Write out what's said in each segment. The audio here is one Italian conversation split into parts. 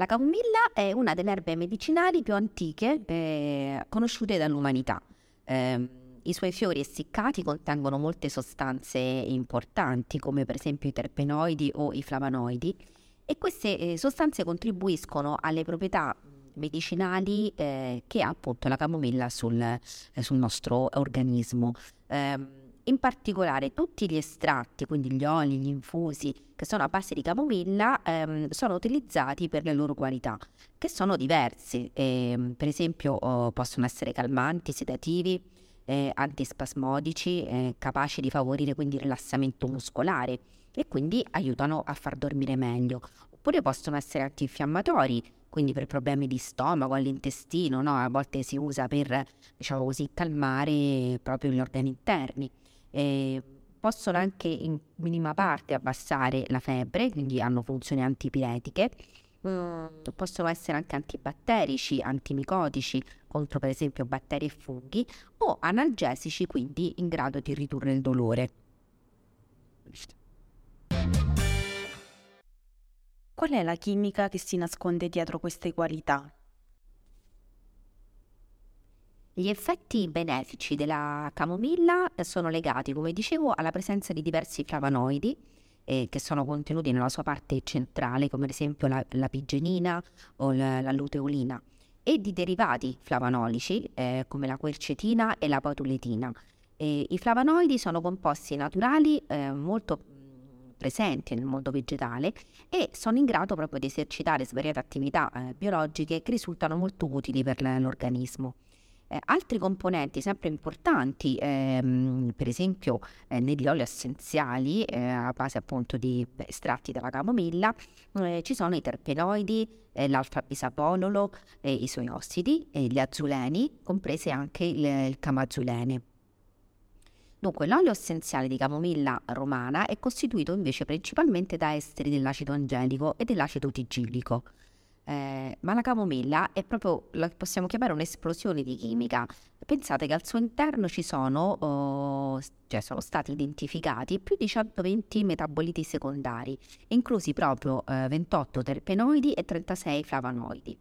La camomilla è una delle erbe medicinali più antiche eh, conosciute dall'umanità. Eh, I suoi fiori essiccati contengono molte sostanze importanti, come per esempio i terpenoidi o i flavonoidi, e queste eh, sostanze contribuiscono alle proprietà medicinali eh, che ha appunto la camomilla sul, eh, sul nostro organismo. In particolare tutti gli estratti, quindi gli oli, gli infusi che sono a base di camomilla, ehm, sono utilizzati per le loro qualità, che sono diverse. Eh, per esempio oh, possono essere calmanti, sedativi, eh, antispasmodici, eh, capaci di favorire quindi il rilassamento muscolare e quindi aiutano a far dormire meglio. Oppure possono essere antinfiammatori, quindi per problemi di stomaco, all'intestino, no? a volte si usa per, diciamo così, calmare proprio gli organi interni eh, possono anche in minima parte abbassare la febbre, quindi hanno funzioni antipiretiche, mm, possono essere anche antibatterici, antimicotici contro per esempio batteri e funghi o analgesici, quindi in grado di ridurre il dolore. Qual è la chimica che si nasconde dietro queste qualità? Gli effetti benefici della camomilla sono legati, come dicevo, alla presenza di diversi flavonoidi eh, che sono contenuti nella sua parte centrale, come ad esempio la, la pigenina o la, la, luteolina, e di derivati flavonolici eh, come la quercetina e la patuletina. E I flavonoidi sono composti naturali eh, molto presenti nel mondo vegetale e sono in grado proprio di esercitare svariate attività eh, biologiche che risultano molto utili per l'organismo. Eh, altri componenti sempre importanti, ehm, per esempio eh, negli oli essenziali eh, a base appunto di estratti dalla camomilla, eh, ci sono i terpenoidi, eh, l'alfa-bisabololo, i suoi ossidi, gli azuleni, comprese anche il, il camazulene. Dunque, l'olio essenziale di camomilla romana è costituito invece principalmente da esteri dell'acido angelico e dell'acido tigilico. Eh, ma la camomilla è proprio, la possiamo chiamare un'esplosione di chimica. Pensate che al suo interno ci sono, oh, cioè sono stati identificati più di 120 metaboliti secondari, inclusi proprio eh, 28 terpenoidi e 36 flavonoidi.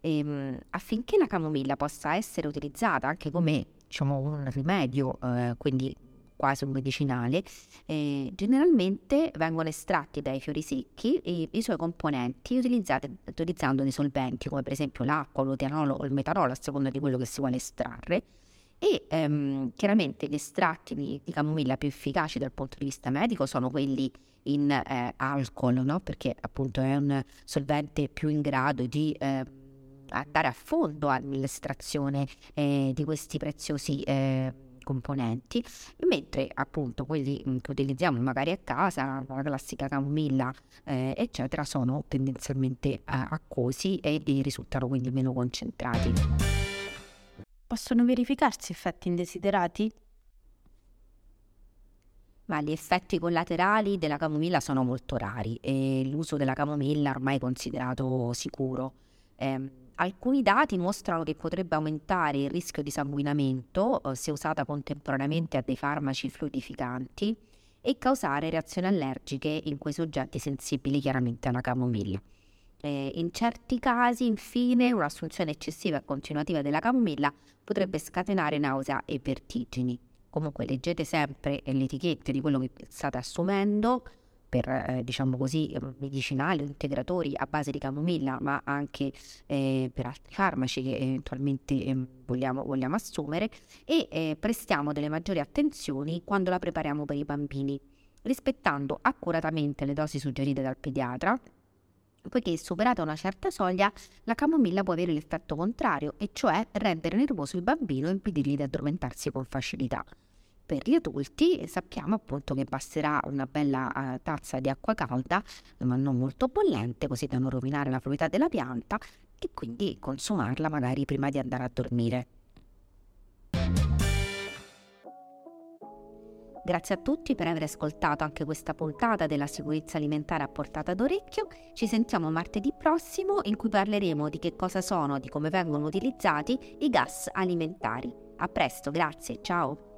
E, ehm, affinché la camomilla possa essere utilizzata anche come diciamo, un rimedio, eh, quindi quasi un medicinale, eh, generalmente vengono estratti dai fiori secchi i, i suoi componenti utilizzando dei solventi come per esempio l'acqua, l'oteanolo o il metanolo a seconda di quello che si vuole estrarre e ehm, chiaramente gli estratti di, di, camomilla più efficaci dal punto di vista medico sono quelli in eh, alcol, no? perché appunto è un solvente più in grado di eh, andare a fondo all'estrazione eh, di questi preziosi eh, componenti, mentre appunto quelli mm, che utilizziamo magari a casa, la classica camomilla, eh, eccetera, sono tendenzialmente eh, acquosi e, e risultano quindi meno concentrati. Possono verificarsi effetti indesiderati? Ma gli effetti collaterali della camomilla sono molto rari e l'uso della camomilla ormai è considerato sicuro. Eh, Alcuni dati mostrano che potrebbe aumentare il rischio di sanguinamento eh, se usata contemporaneamente a dei farmaci fluidificanti e causare reazioni allergiche in quei soggetti sensibili chiaramente alla camomilla. Eh, in certi casi, infine, un'assunzione eccessiva e continuativa della camomilla potrebbe scatenare nausea e vertigini. Comunque leggete sempre le etichette di quello che state assumendo per eh, diciamo così ehm, medicinali o integratori a base di camomilla ma anche eh, per altri farmaci che eventualmente eh, vogliamo, vogliamo, assumere e eh, prestiamo delle maggiori attenzioni quando la prepariamo per i bambini rispettando accuratamente le dosi suggerite dal pediatra poiché superata una certa soglia la camomilla può avere l'effetto contrario e cioè rendere nervoso il bambino e impedirgli di addormentarsi con facilità per gli adulti sappiamo appunto che basterà una bella uh, tazza di acqua calda, ma non molto bollente, così da non rovinare la proprietà della pianta e quindi consumarla magari prima di andare a dormire. Grazie a tutti per aver ascoltato anche questa puntata della sicurezza alimentare a portata d'orecchio. Ci sentiamo martedì prossimo in cui parleremo di che cosa sono, di come vengono utilizzati i gas alimentari. A presto, grazie, ciao!